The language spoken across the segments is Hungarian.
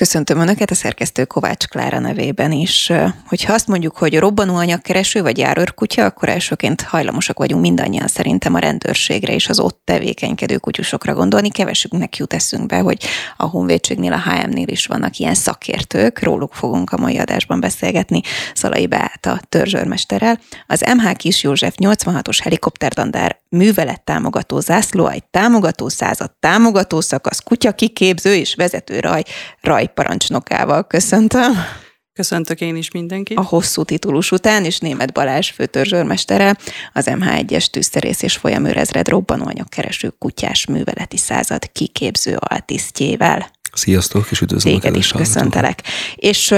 Köszöntöm Önöket a szerkesztő Kovács Klára nevében is. Hogyha azt mondjuk, hogy robbanó anyagkereső vagy járőrkutya, akkor elsőként hajlamosak vagyunk mindannyian szerintem a rendőrségre és az ott tevékenykedő kutyusokra gondolni. Kevesünknek jut eszünkbe, hogy a Honvédségnél, a HM-nél is vannak ilyen szakértők, róluk fogunk a mai adásban beszélgetni Szalai Beáta törzsőrmesterrel. Az MH Kis József 86-os helikopterdandár művelet támogató zászló, egy támogató század támogató szakasz, kutya kiképző és vezető raj, raj parancsnokával köszöntöm. Köszöntök én is mindenkit. A hosszú titulus után, és német Balázs főtörzsőrmestere, az MH1-es tűzterész és folyamőrezred robbanóanyagkereső kutyás műveleti század kiképző altisztjével. Sziasztok, és üdvözlök Téged is köszöntelek. És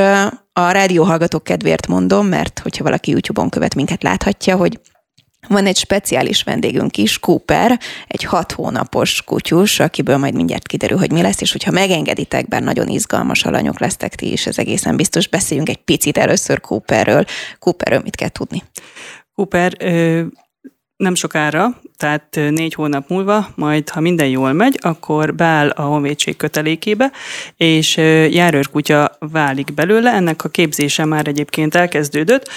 a rádió hallgatók kedvéért mondom, mert hogyha valaki YouTube-on követ minket, láthatja, hogy van egy speciális vendégünk is, Cooper, egy hat hónapos kutyus, akiből majd mindjárt kiderül, hogy mi lesz, és hogyha megengeditek, bár nagyon izgalmas alanyok lesztek ti is, ez egészen biztos. Beszéljünk egy picit először Cooperről. Cooperről mit kell tudni? Cooper nem sokára, tehát négy hónap múlva, majd ha minden jól megy, akkor beáll a honvédség kötelékébe, és járőrkutya válik belőle. Ennek a képzése már egyébként elkezdődött,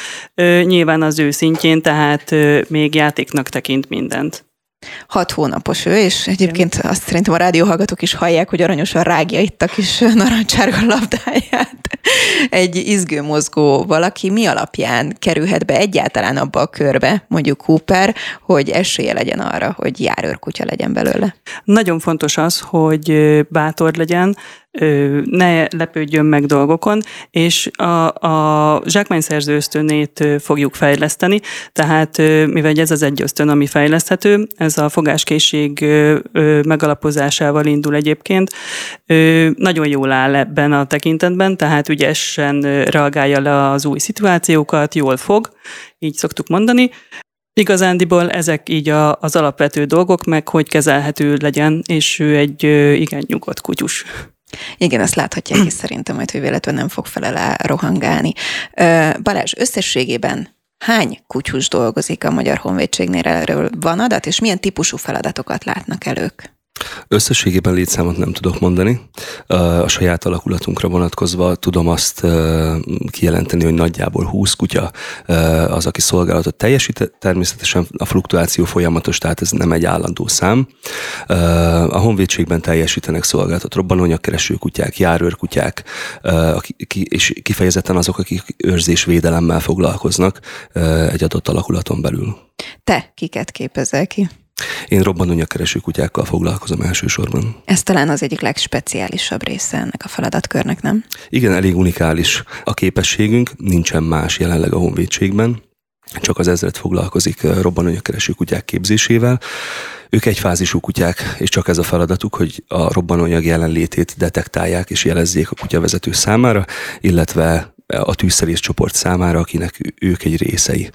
nyilván az ő szintjén, tehát még játéknak tekint mindent. Hat hónapos ő, és egyébként azt szerintem a rádióhallgatók is hallják, hogy aranyosan rágja itt a kis narancsárga labdáját. Egy izgő mozgó valaki mi alapján kerülhet be egyáltalán abba a körbe, mondjuk Cooper, hogy esélye legyen arra, hogy járőrkutya legyen belőle? Nagyon fontos az, hogy bátor legyen, ne lepődjön meg dolgokon, és a, a zsákmányszerző ösztönét fogjuk fejleszteni, tehát mivel ez az egy ösztön, ami fejleszthető, ez a fogáskészség megalapozásával indul egyébként, nagyon jól áll ebben a tekintetben, tehát ügyesen reagálja le az új szituációkat, jól fog, így szoktuk mondani, Igazándiból ezek így a, az alapvető dolgok, meg hogy kezelhető legyen, és ő egy igen nyugodt kutyus. Igen, ezt láthatják is szerintem majd, hogy véletlenül nem fog felele rohangálni. Balázs, összességében hány kutyus dolgozik a Magyar Honvédségnél? Erről van adat, és milyen típusú feladatokat látnak elők? Összességében létszámot nem tudok mondani. A saját alakulatunkra vonatkozva tudom azt kijelenteni, hogy nagyjából 20 kutya az, aki szolgálatot teljesít. Természetesen a fluktuáció folyamatos, tehát ez nem egy állandó szám. A honvédségben teljesítenek szolgálatot robbanóanyagkereső kutyák, járőrkutyák, és kifejezetten azok, akik őrzés-védelemmel foglalkoznak egy adott alakulaton belül. Te kiket képezel ki? Én robbanónyagkereső kutyákkal foglalkozom elsősorban. Ez talán az egyik legspeciálisabb része ennek a feladatkörnek, nem? Igen, elég unikális a képességünk, nincsen más jelenleg a honvédségben, csak az ezret foglalkozik robbanóanyagkereső kutyák képzésével. Ők egy fázisú kutyák, és csak ez a feladatuk, hogy a robbanóanyag jelenlétét detektálják és jelezzék a kutyavezető számára, illetve a tűzszerész csoport számára, akinek ők egy részei.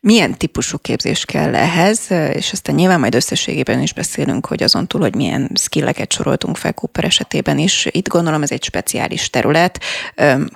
Milyen típusú képzés kell ehhez, és aztán nyilván majd összességében is beszélünk, hogy azon túl, hogy milyen skilleket soroltunk fel Cooper esetében is. Itt gondolom ez egy speciális terület.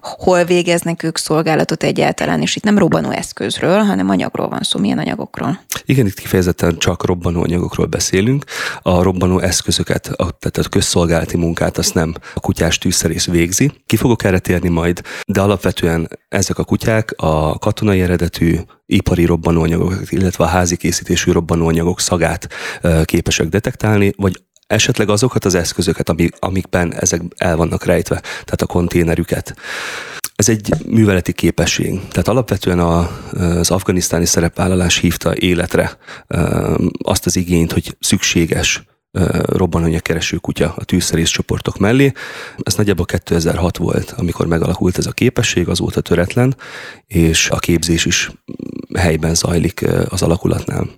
Hol végeznek ők szolgálatot egyáltalán, és itt nem robbanó eszközről, hanem anyagról van szó. Milyen anyagokról? Igen, itt kifejezetten csak robbanó anyagokról beszélünk. A robbanó eszközöket, a, tehát a közszolgálati munkát azt nem a kutyás tűzszerész végzi. Ki fogok erre térni majd, de alapvetően alapvetően ezek a kutyák a katonai eredetű ipari robbanóanyagok, illetve a házi készítésű robbanóanyagok szagát képesek detektálni, vagy esetleg azokat az eszközöket, amik, amikben ezek el vannak rejtve, tehát a konténerüket. Ez egy műveleti képesség. Tehát alapvetően a, az afganisztáni szerepvállalás hívta életre azt az igényt, hogy szükséges robbanóanyag kereső kutya a tűzszerész csoportok mellé. Ez nagyjából 2006 volt, amikor megalakult ez a képesség, azóta töretlen, és a képzés is helyben zajlik az alakulatnál.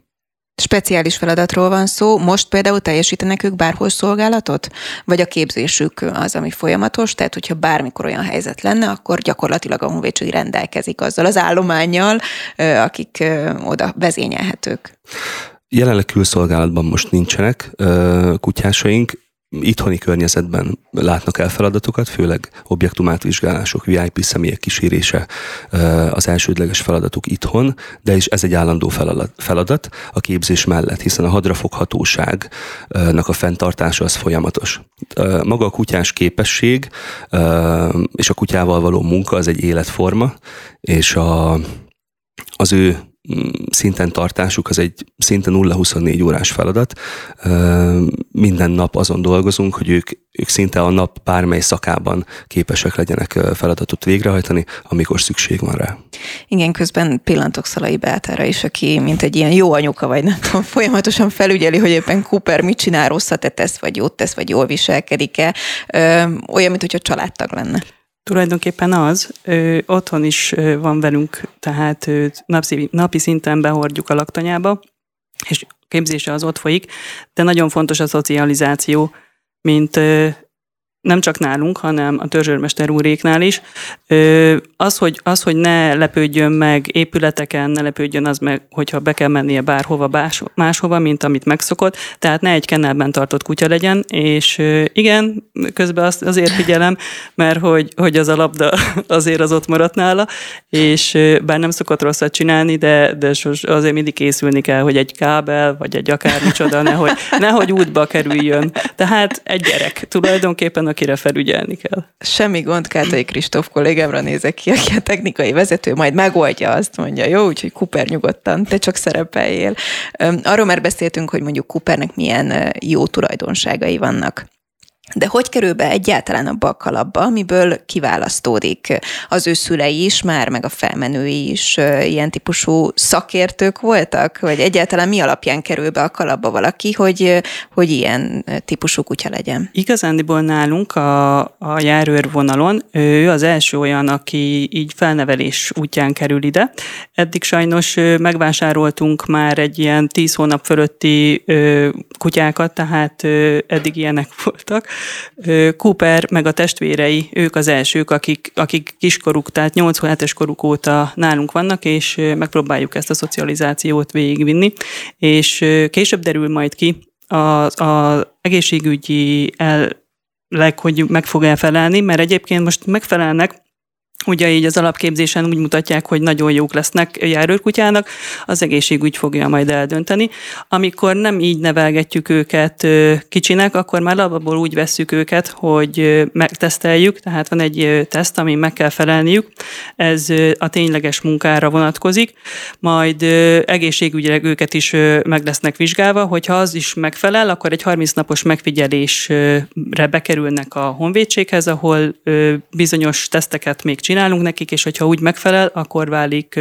Speciális feladatról van szó. Most például teljesítenek ők bárhol szolgálatot? Vagy a képzésük az, ami folyamatos? Tehát, hogyha bármikor olyan helyzet lenne, akkor gyakorlatilag a honvédség rendelkezik azzal az állományjal, akik oda vezényelhetők. Jelenleg külszolgálatban most nincsenek kutyásaink, itthoni környezetben látnak el feladatokat, főleg objektumátvizsgálások, VIP személyek kísérése az elsődleges feladatuk itthon, de is ez egy állandó feladat a képzés mellett, hiszen a hadrafoghatóságnak a fenntartása az folyamatos. Maga a kutyás képesség és a kutyával való munka az egy életforma, és a, az ő szinten tartásuk az egy szinte 0-24 órás feladat. Minden nap azon dolgozunk, hogy ők, ők szinte a nap bármely szakában képesek legyenek feladatot végrehajtani, amikor szükség van rá. Igen, közben pillantok Szalai Beátára is, aki mint egy ilyen jó anyuka, vagy nem tudom, folyamatosan felügyeli, hogy éppen Cooper mit csinál, rosszat tesz, vagy jót tesz, vagy jól viselkedik-e. Olyan, mint hogyha családtag lenne. Tulajdonképpen az, ö, otthon is ö, van velünk, tehát ö, napszi, napi szinten behordjuk a laktanyába, és képzése az ott folyik, de nagyon fontos a szocializáció, mint ö, nem csak nálunk, hanem a törzsőrmester úréknál is. Az hogy, az, hogy ne lepődjön meg épületeken, ne lepődjön az meg, hogyha be kell mennie bárhova máshova, mint amit megszokott, tehát ne egy kennelben tartott kutya legyen, és igen, közben azt azért figyelem, mert hogy, hogy az a labda azért az ott maradt nála, és bár nem szokott rosszat csinálni, de, de azért mindig készülni kell, hogy egy kábel, vagy egy akármicsoda, nehogy, nehogy útba kerüljön. Tehát egy gyerek tulajdonképpen akire felügyelni kell. Semmi gond, Kátai Kristóf kollégámra nézek ki, aki a technikai vezető, majd megoldja azt, mondja, jó, úgyhogy Cooper nyugodtan, te csak szerepeljél. Arról már beszéltünk, hogy mondjuk Coopernek milyen jó tulajdonságai vannak. De hogy kerül be egyáltalán abba a kalapba, amiből kiválasztódik? Az ő szülei is már, meg a felmenői is ilyen típusú szakértők voltak? Vagy egyáltalán mi alapján kerül be a kalapba valaki, hogy, hogy ilyen típusú kutya legyen? Igazándiból nálunk a, a járőr vonalon ő az első olyan, aki így felnevelés útján kerül ide. Eddig sajnos megvásároltunk már egy ilyen tíz hónap fölötti kutyákat, tehát eddig ilyenek voltak Cooper meg a testvérei, ők az elsők, akik, akik kiskoruk, tehát 8 7 koruk óta nálunk vannak, és megpróbáljuk ezt a szocializációt végigvinni, és később derül majd ki az, az egészségügyi el, leg, hogy meg fog elfelelni, mert egyébként most megfelelnek, Ugye így az alapképzésen úgy mutatják, hogy nagyon jók lesznek járőrkutyának, az egészségügy fogja majd eldönteni. Amikor nem így nevelgetjük őket kicsinek, akkor már alapból úgy vesszük őket, hogy megteszteljük, tehát van egy teszt, ami meg kell felelniük, ez a tényleges munkára vonatkozik, majd egészségügyileg őket is meg lesznek vizsgálva, hogyha az is megfelel, akkor egy 30 napos megfigyelésre bekerülnek a honvédséghez, ahol bizonyos teszteket még csinálnak, csinálunk nekik, és hogyha úgy megfelel, akkor válik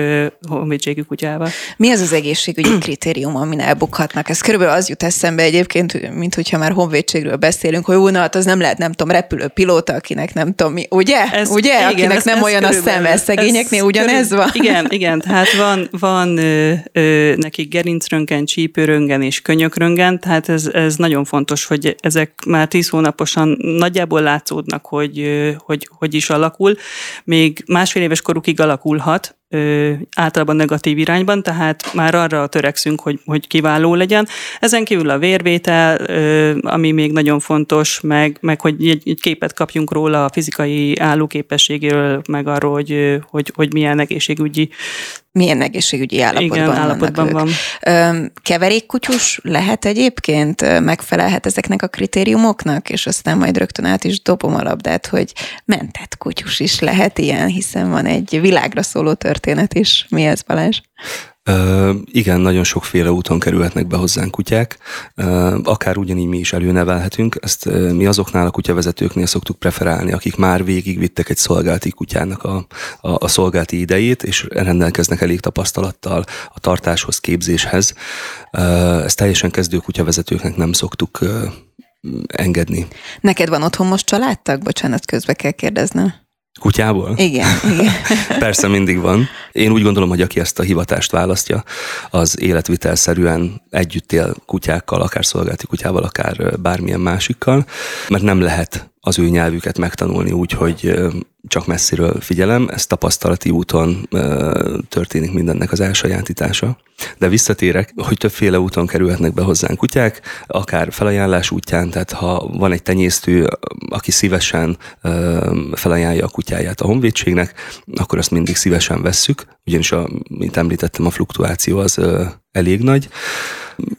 honvédségű kutyával. Mi az az egészségügyi kritérium, amin elbukhatnak? Ez körülbelül az jut eszembe egyébként, mint hogyha már honvédségről beszélünk, hogy na, hát az nem lehet, nem tudom, repülőpilóta, akinek nem tudom mi, ugye? Ez, ugye? Igen, akinek ez, nem ez olyan a szeme, szegényeknél ugyanez körül, van? Igen, igen, tehát van, van ö, ö, nekik gerincröngen, csípőröngen és könyökröngen, tehát ez, ez nagyon fontos, hogy ezek már tíz hónaposan nagyjából látszódnak, hogy, hogy hogy is alakul. Még még másfél éves korukig alakulhat, ö, általában negatív irányban, tehát már arra törekszünk, hogy, hogy kiváló legyen. Ezen kívül a vérvétel, ö, ami még nagyon fontos, meg, meg hogy egy, egy képet kapjunk róla a fizikai állóképességéről, meg arról, hogy, hogy, hogy milyen egészségügyi milyen egészségügyi állapotban, Igen, állapotban van. Keverékkutyus lehet egyébként? Megfelelhet ezeknek a kritériumoknak? És aztán majd rögtön át is dobom a labdát, hogy mentett kutyus is lehet ilyen, hiszen van egy világra szóló történet is. Mi ez, Balázs? Uh, igen, nagyon sokféle úton kerülhetnek be hozzánk kutyák, uh, akár ugyanígy mi is előnevelhetünk, ezt uh, mi azoknál a kutyavezetőknél szoktuk preferálni, akik már végigvittek egy szolgálti kutyának a, a, a szolgálti idejét, és rendelkeznek elég tapasztalattal a tartáshoz, képzéshez. Ezt teljesen kezdő kutyavezetőknek nem szoktuk engedni. Neked van otthon most családtag? Bocsánat, közbe kell kérdeznem. Kutyából? Igen, igen. Persze mindig van. Én úgy gondolom, hogy aki ezt a hivatást választja, az életvitelszerűen együtt él kutyákkal, akár szolgálti kutyával, akár bármilyen másikkal, mert nem lehet az ő nyelvüket megtanulni úgy, hogy csak messziről figyelem, ez tapasztalati úton történik mindennek az elsajátítása. De visszatérek, hogy többféle úton kerülhetnek be hozzánk kutyák, akár felajánlás útján, tehát ha van egy tenyésztő, aki szívesen felajánlja a kutyáját a honvédségnek, akkor azt mindig szívesen vesszük, ugyanis, a, mint említettem, a fluktuáció az elég nagy.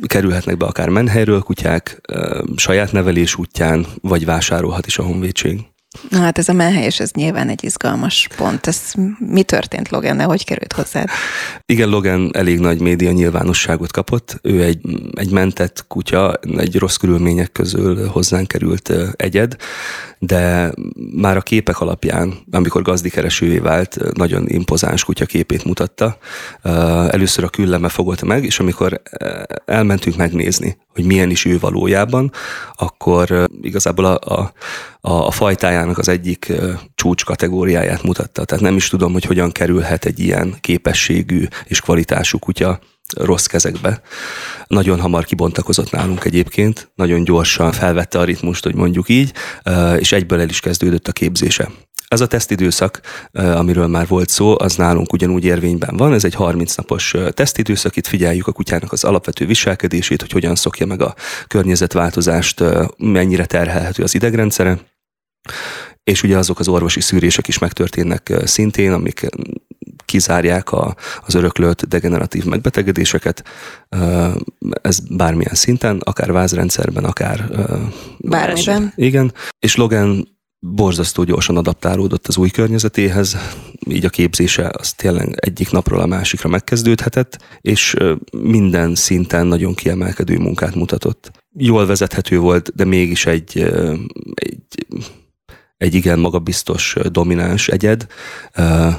Kerülhetnek be akár menhelyről kutyák, saját nevelés útján, vagy vásárolhat is a honvédség. Na hát ez a menhelyes, ez nyilván egy izgalmas pont. Ez mi történt Logannel, hogy került hozzád? Igen, Logan elég nagy média nyilvánosságot kapott. Ő egy, egy mentett kutya, egy rossz körülmények közül hozzánk került egyed, de már a képek alapján, amikor gazdikeresővé vált, nagyon impozáns kutya képét mutatta. Először a külleme fogott meg, és amikor elmentünk megnézni, hogy milyen is ő valójában, akkor igazából a, a, a fajtájának az egyik csúcs kategóriáját mutatta. Tehát nem is tudom, hogy hogyan kerülhet egy ilyen képességű és kvalitású kutya rossz kezekbe. Nagyon hamar kibontakozott nálunk egyébként, nagyon gyorsan felvette a ritmust, hogy mondjuk így, és egyből el is kezdődött a képzése. Ez a tesztidőszak, amiről már volt szó, az nálunk ugyanúgy érvényben van. Ez egy 30 napos tesztidőszak, itt figyeljük a kutyának az alapvető viselkedését, hogy hogyan szokja meg a környezetváltozást, mennyire terhelhető az idegrendszere. És ugye azok az orvosi szűrések is megtörténnek szintén, amik kizárják a, az öröklött degeneratív megbetegedéseket. Ez bármilyen szinten, akár vázrendszerben, akár bármiben. Igen, és Logan borzasztó gyorsan adaptálódott az új környezetéhez, így a képzése az tényleg egyik napról a másikra megkezdődhetett, és minden szinten nagyon kiemelkedő munkát mutatott. Jól vezethető volt, de mégis egy, egy igen magabiztos, domináns egyed,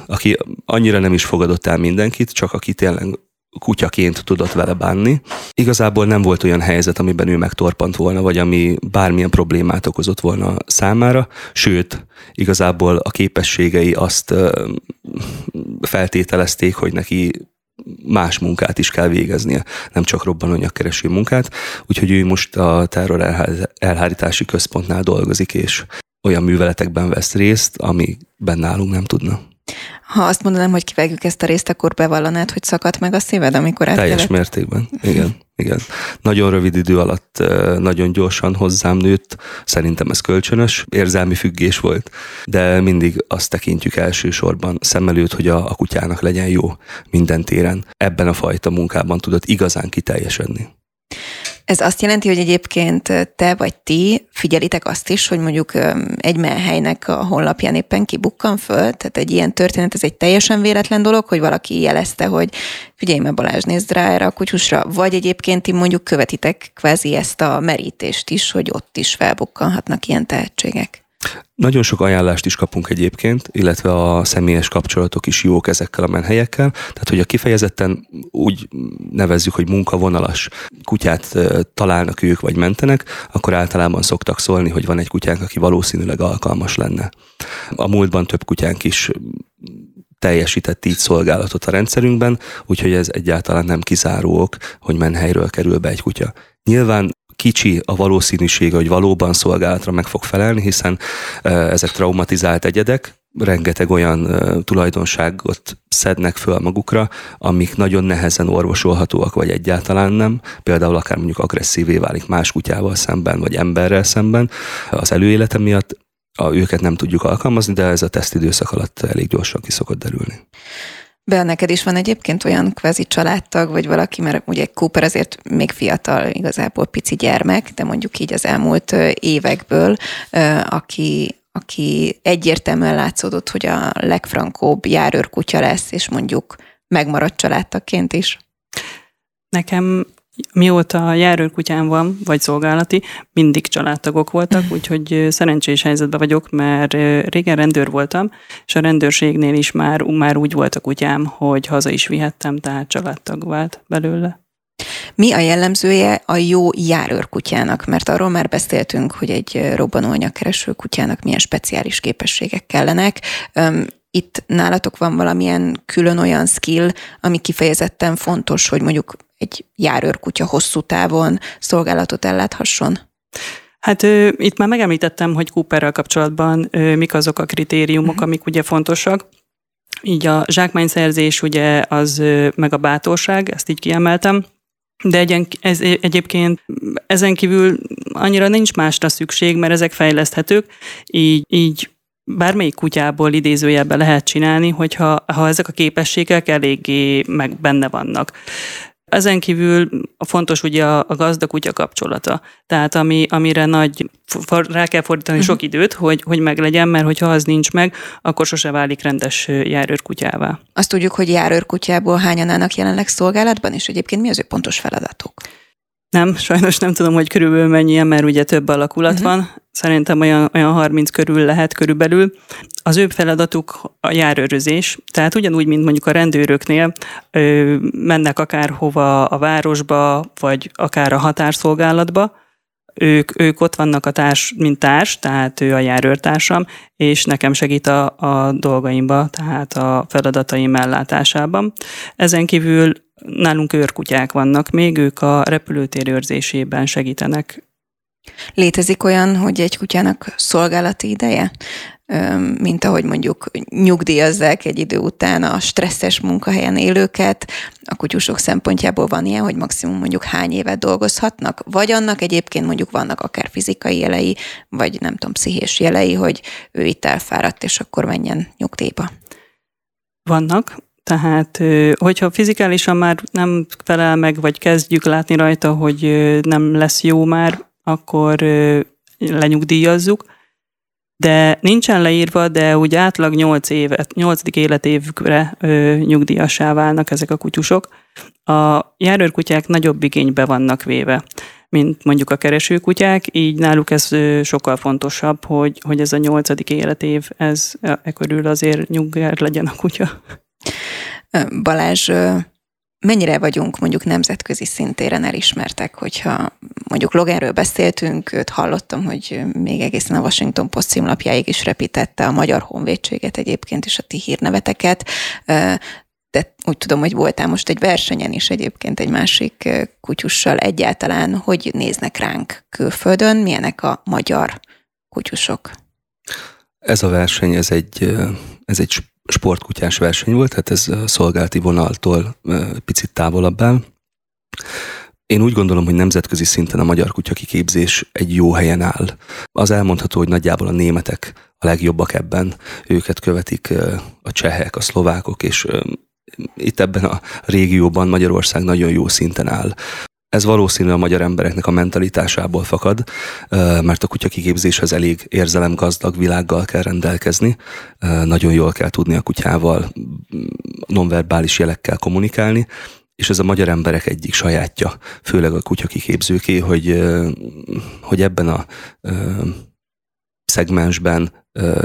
aki annyira nem is fogadott el mindenkit, csak aki tényleg kutyaként tudott vele bánni. Igazából nem volt olyan helyzet, amiben ő megtorpant volna, vagy ami bármilyen problémát okozott volna számára, sőt, igazából a képességei azt feltételezték, hogy neki más munkát is kell végeznie, nem csak robbanóanyagkereső munkát, úgyhogy ő most a terror elhárítási központnál dolgozik, és olyan műveletekben vesz részt, amiben nálunk nem tudna. Ha azt mondanám, hogy kivágjuk ezt a részt, akkor bevallanád, hogy szakadt meg a szíved, amikor át Teljes mértékben, igen. igen. Nagyon rövid idő alatt nagyon gyorsan hozzám nőtt, szerintem ez kölcsönös, érzelmi függés volt, de mindig azt tekintjük elsősorban szem előtt, hogy a, a kutyának legyen jó minden téren. Ebben a fajta munkában tudott igazán kiteljesedni. Ez azt jelenti, hogy egyébként te vagy ti figyelitek azt is, hogy mondjuk egy menhelynek a honlapján éppen kibukkan föl, tehát egy ilyen történet, ez egy teljesen véletlen dolog, hogy valaki jelezte, hogy figyelj meg Balázs, nézd rá erre a kutyusra, vagy egyébként ti mondjuk követitek kvázi ezt a merítést is, hogy ott is felbukkanhatnak ilyen tehetségek. Nagyon sok ajánlást is kapunk egyébként, illetve a személyes kapcsolatok is jók ezekkel a menhelyekkel. Tehát, hogy a kifejezetten úgy nevezzük, hogy munkavonalas kutyát találnak ők, vagy mentenek, akkor általában szoktak szólni, hogy van egy kutyánk, aki valószínűleg alkalmas lenne. A múltban több kutyánk is teljesített így szolgálatot a rendszerünkben, úgyhogy ez egyáltalán nem kizáró ok, hogy menhelyről kerül be egy kutya. Nyilván kicsi a valószínűsége, hogy valóban szolgálatra meg fog felelni, hiszen ezek traumatizált egyedek, rengeteg olyan tulajdonságot szednek föl magukra, amik nagyon nehezen orvosolhatóak, vagy egyáltalán nem. Például akár mondjuk agresszívé válik más kutyával szemben, vagy emberrel szemben az előélete miatt. A, őket nem tudjuk alkalmazni, de ez a tesztidőszak alatt elég gyorsan ki szokott derülni. Be, neked is van egyébként olyan kvázi családtag, vagy valaki, mert ugye Cooper azért még fiatal, igazából pici gyermek, de mondjuk így az elmúlt évekből, aki, aki egyértelműen látszódott, hogy a legfrankóbb járőrkutya lesz, és mondjuk megmaradt családtagként is? Nekem Mióta járőrkutyám van, vagy szolgálati, mindig családtagok voltak, úgyhogy szerencsés helyzetben vagyok, mert régen rendőr voltam, és a rendőrségnél is már, már úgy volt a kutyám, hogy haza is vihettem, tehát családtag vált belőle. Mi a jellemzője a jó járőrkutyának? Mert arról már beszéltünk, hogy egy robbanóanyagkereső kutyának milyen speciális képességek kellenek. Itt nálatok van valamilyen külön olyan skill, ami kifejezetten fontos, hogy mondjuk egy járőrkutya hosszú távon szolgálatot elláthasson? Hát ö, itt már megemlítettem, hogy Cooperrel kapcsolatban ö, mik azok a kritériumok, uh-huh. amik ugye fontosak. Így a zsákmányszerzés ugye az ö, meg a bátorság, ezt így kiemeltem. De egyen, ez, egyébként ezen kívül annyira nincs másra szükség, mert ezek fejleszthetők, így, így bármelyik kutyából idézőjelben lehet csinálni, hogyha ha ezek a képességek eléggé meg benne vannak. Ezen kívül fontos ugye a, a gazda-kutya kapcsolata. Tehát ami, amire nagy, rá kell fordítani uh-huh. sok időt, hogy, hogy meglegyen, mert hogyha az nincs meg, akkor sose válik rendes járőrkutyává. Azt tudjuk, hogy járőrkutyából hányan állnak jelenleg szolgálatban, és egyébként mi az ő pontos feladatuk? Nem, sajnos nem tudom, hogy körülbelül mennyi, mert ugye több alakulat uh-huh. van. Szerintem olyan, olyan 30 körül lehet körülbelül. Az ő feladatuk a járőrözés, tehát ugyanúgy, mint mondjuk a rendőröknél ö, mennek akárhova a városba, vagy akár a határszolgálatba, ők, ők ott vannak a társ, mint társ, tehát ő a járőrtársam, és nekem segít a, a dolgaimba, tehát a feladataim ellátásában. Ezen kívül nálunk őrkutyák vannak még, ők a repülőtér őrzésében segítenek. Létezik olyan, hogy egy kutyának szolgálati ideje? mint ahogy mondjuk nyugdíjazzák egy idő után a stresszes munkahelyen élőket. A kutyusok szempontjából van ilyen, hogy maximum mondjuk hány évet dolgozhatnak, vagy annak egyébként mondjuk vannak akár fizikai jelei, vagy nem tudom, pszichés jelei, hogy ő itt elfáradt, és akkor menjen nyugdíjba. Vannak, tehát, hogyha fizikálisan már nem felel meg, vagy kezdjük látni rajta, hogy nem lesz jó már, akkor lenyugdíjazzuk. De nincsen leírva, de úgy átlag 8 évet, 8. életévükre ö, válnak ezek a kutyusok. A járőrkutyák nagyobb igénybe vannak véve, mint mondjuk a keresőkutyák, így náluk ez sokkal fontosabb, hogy, hogy ez a nyolcadik életév, ez e körül azért nyugger legyen a kutya. Balázs, mennyire vagyunk mondjuk nemzetközi szintéren elismertek, hogyha mondjuk Loganről beszéltünk, őt hallottam, hogy még egészen a Washington Post címlapjáig is repítette a Magyar Honvédséget egyébként is a ti hírneveteket, de úgy tudom, hogy voltál most egy versenyen is egyébként egy másik kutyussal egyáltalán, hogy néznek ránk külföldön, milyenek a magyar kutyusok? Ez a verseny, ez egy, ez egy sportkutyás verseny volt, tehát ez szolgálti vonaltól picit távolabb áll. Én úgy gondolom, hogy nemzetközi szinten a magyar kutya kiképzés egy jó helyen áll. Az elmondható, hogy nagyjából a németek a legjobbak ebben. Őket követik a csehek, a szlovákok, és itt ebben a régióban Magyarország nagyon jó szinten áll. Ez valószínű a magyar embereknek a mentalitásából fakad, mert a kutya kiképzéshez elég érzelemgazdag világgal kell rendelkezni. Nagyon jól kell tudni a kutyával nonverbális jelekkel kommunikálni, és ez a magyar emberek egyik sajátja, főleg a kutya kiképzőké, hogy, hogy ebben a szegmensben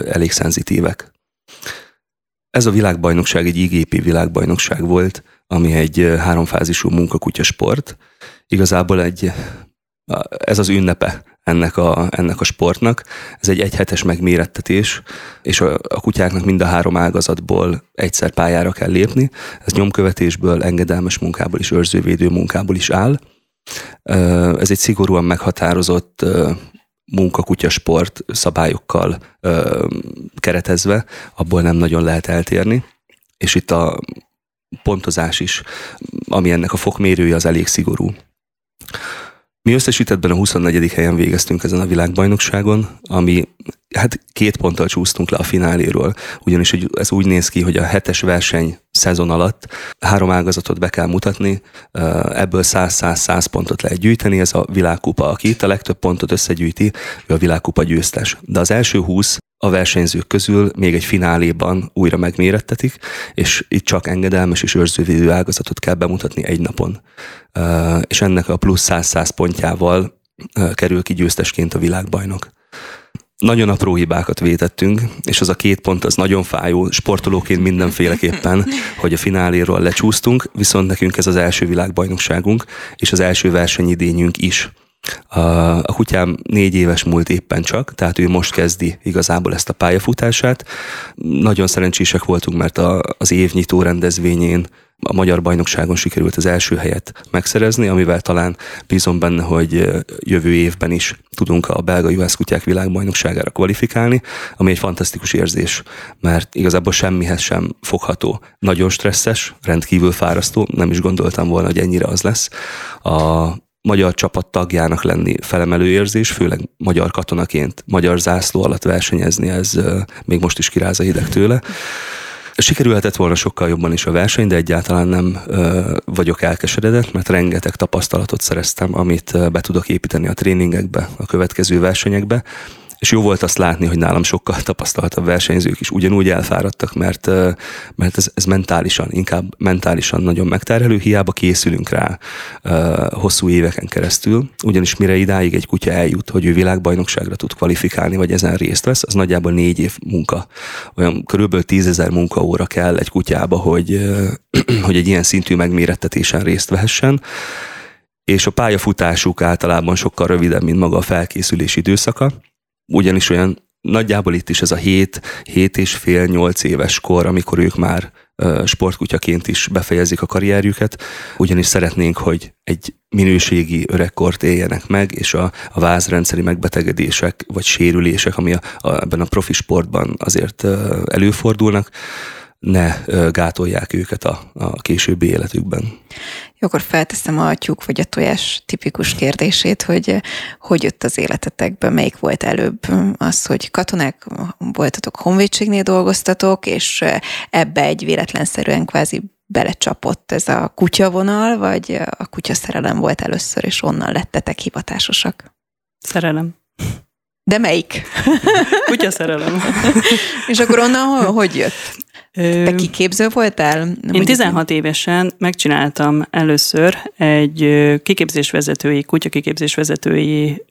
elég szenzitívek. Ez a világbajnokság egy IGP világbajnokság volt, ami egy háromfázisú munkakutyasport, igazából egy, ez az ünnepe ennek a, ennek a sportnak. Ez egy egyhetes megmérettetés, és a, a kutyáknak mind a három ágazatból egyszer pályára kell lépni. Ez nyomkövetésből, engedelmes munkából és őrzővédő munkából is áll. Ez egy szigorúan meghatározott munkakutyasport szabályokkal keretezve, abból nem nagyon lehet eltérni. És itt a pontozás is, ami ennek a fokmérője, az elég szigorú. Mi összesítettben a 24. helyen végeztünk ezen a világbajnokságon, ami hát két ponttal csúsztunk le a fináléről, ugyanis ez úgy néz ki, hogy a hetes verseny szezon alatt három ágazatot be kell mutatni, ebből 100-100-100 pontot lehet gyűjteni, ez a világkupa. Aki itt a legtöbb pontot összegyűjti, ő a világkupa győztes. De az első 20 a versenyzők közül még egy fináléban újra megmérettetik, és itt csak engedelmes és őrzővédő ágazatot kell bemutatni egy napon. És ennek a plusz 100-100 pontjával kerül ki győztesként a világbajnok. Nagyon apró hibákat vétettünk, és az a két pont az nagyon fájó, sportolóként mindenféleképpen, hogy a fináléról lecsúsztunk, viszont nekünk ez az első világbajnokságunk, és az első versenyidényünk is. A, a kutyám négy éves múlt éppen csak, tehát ő most kezdi igazából ezt a pályafutását. Nagyon szerencsések voltunk, mert a, az évnyitó rendezvényén a magyar bajnokságon sikerült az első helyet megszerezni, amivel talán bízom benne, hogy jövő évben is tudunk a belga juhász kutyák világbajnokságára kvalifikálni, ami egy fantasztikus érzés, mert igazából semmihez sem fogható. Nagyon stresszes, rendkívül fárasztó, nem is gondoltam volna, hogy ennyire az lesz. A magyar csapat tagjának lenni felemelő érzés, főleg magyar katonaként, magyar zászló alatt versenyezni, ez még most is kiráz a hideg tőle. Sikerülhetett volna sokkal jobban is a verseny, de egyáltalán nem ö, vagyok elkeseredett, mert rengeteg tapasztalatot szereztem, amit be tudok építeni a tréningekbe, a következő versenyekbe, és jó volt azt látni, hogy nálam sokkal tapasztaltabb versenyzők is ugyanúgy elfáradtak, mert, mert ez, ez mentálisan, inkább mentálisan nagyon megterhelő, hiába készülünk rá hosszú éveken keresztül, ugyanis mire idáig egy kutya eljut, hogy ő világbajnokságra tud kvalifikálni, vagy ezen részt vesz, az nagyjából négy év munka. Olyan körülbelül tízezer munkaóra kell egy kutyába, hogy, hogy egy ilyen szintű megmérettetésen részt vehessen, és a pályafutásuk általában sokkal rövidebb, mint maga a felkészülés időszaka ugyanis olyan nagyjából itt is ez a 7, 7 és fél 8 éves kor, amikor ők már sportkutyaként is befejezik a karrierjüket, ugyanis szeretnénk, hogy egy minőségi öregkort éljenek meg, és a, a vázrendszeri megbetegedések vagy sérülések, ami a, a, ebben a profi sportban azért előfordulnak, ne gátolják őket a, a későbbi életükben. Jó, akkor felteszem a tyúk vagy a tojás tipikus kérdését, hogy hogy jött az életetekbe, melyik volt előbb az, hogy katonák voltatok, honvédségnél dolgoztatok, és ebbe egy véletlenszerűen kvázi belecsapott ez a kutyavonal, vagy a kutyaszerelem volt először, és onnan lettetek hivatásosak? Szerelem. De melyik? Kutyaszerelem. és akkor onnan hogy jött? Te kiképző voltál? Én 16 évesen megcsináltam először egy kiképzésvezetői, kutyakiképzésvezetői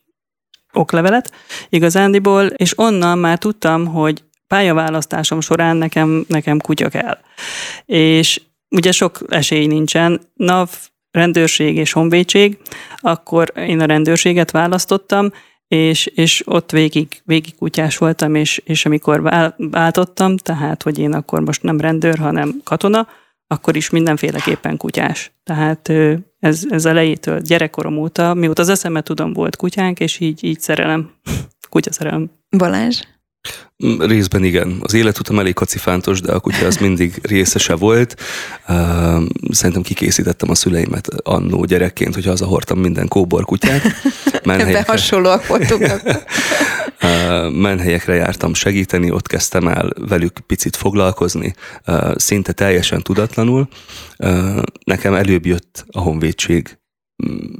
oklevelet igazándiból, és onnan már tudtam, hogy pályaválasztásom során nekem, nekem kutya kell. És ugye sok esély nincsen. NAV, rendőrség és honvédség, akkor én a rendőrséget választottam, és, és ott végig, végig kutyás voltam, és, és amikor váltottam, tehát, hogy én akkor most nem rendőr, hanem katona, akkor is mindenféleképpen kutyás. Tehát ez, ez elejétől, gyerekkorom óta, mióta az eszemet tudom, volt kutyánk, és így, így szerelem, kutya szerelem. Balázs? Mm, részben igen. Az életutam elég kacifántos, de a kutya az mindig részese volt. Szerintem kikészítettem a szüleimet annó gyerekként, hogy hazahordtam minden kóbor kutyát. Ebben hasonlóak voltunk. Menhelyekre jártam segíteni, ott kezdtem el velük picit foglalkozni, szinte teljesen tudatlanul. Nekem előbb jött a honvédség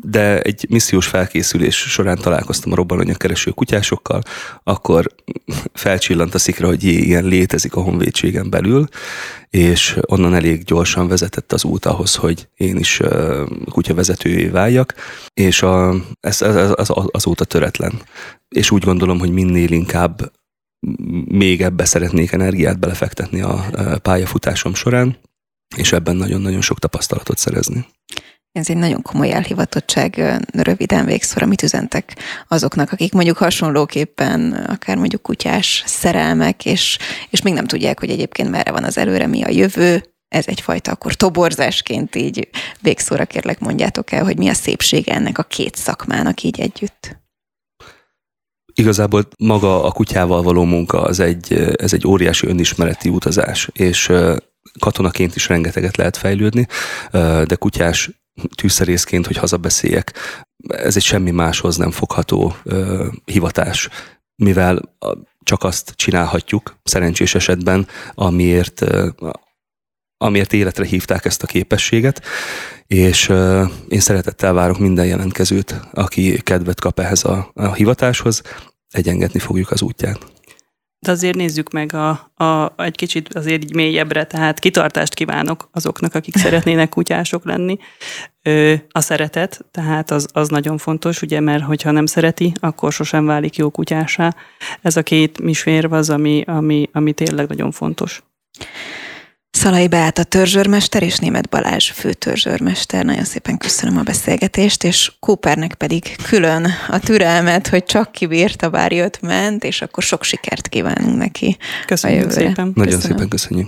de egy missziós felkészülés során találkoztam a robbananyagkereső kutyásokkal, akkor felcsillant a szikra, hogy jé, ilyen létezik a honvédségen belül, és onnan elég gyorsan vezetett az út ahhoz, hogy én is kutyavezetőjé váljak, és a, ez, ez, ez azóta töretlen. És úgy gondolom, hogy minél inkább még ebbe szeretnék energiát belefektetni a pályafutásom során, és ebben nagyon-nagyon sok tapasztalatot szerezni. Ez egy nagyon komoly elhivatottság, röviden végszor, amit üzentek azoknak, akik mondjuk hasonlóképpen, akár mondjuk kutyás szerelmek, és, és még nem tudják, hogy egyébként merre van az előre, mi a jövő, ez egyfajta akkor toborzásként így végszóra kérlek mondjátok el, hogy mi a szépsége ennek a két szakmának így együtt. Igazából maga a kutyával való munka az egy, ez egy óriási önismereti utazás, és katonaként is rengeteget lehet fejlődni, de kutyás tűzszerészként, hogy hazabeszéljek. Ez egy semmi máshoz nem fogható ö, hivatás, mivel csak azt csinálhatjuk szerencsés esetben, amiért, ö, amiért életre hívták ezt a képességet, és ö, én szeretettel várok minden jelentkezőt, aki kedvet kap ehhez a, a hivatáshoz, egyengetni fogjuk az útját. De azért nézzük meg a, a, egy kicsit azért így mélyebbre, tehát kitartást kívánok azoknak, akik szeretnének kutyások lenni. Ö, a szeretet, tehát az, az nagyon fontos, ugye, mert hogyha nem szereti, akkor sosem válik jó kutyásá. Ez a két misvérv az, ami, ami, ami tényleg nagyon fontos. Szalai Beát a törzsörmester és Német Balázs főtörzsörmester. Nagyon szépen köszönöm a beszélgetést, és Coopernek pedig külön a türelmet, hogy csak kibírta, bár jött, ment, és akkor sok sikert kívánunk neki Köszönjük szépen. Nagyon köszönöm. szépen köszönjük.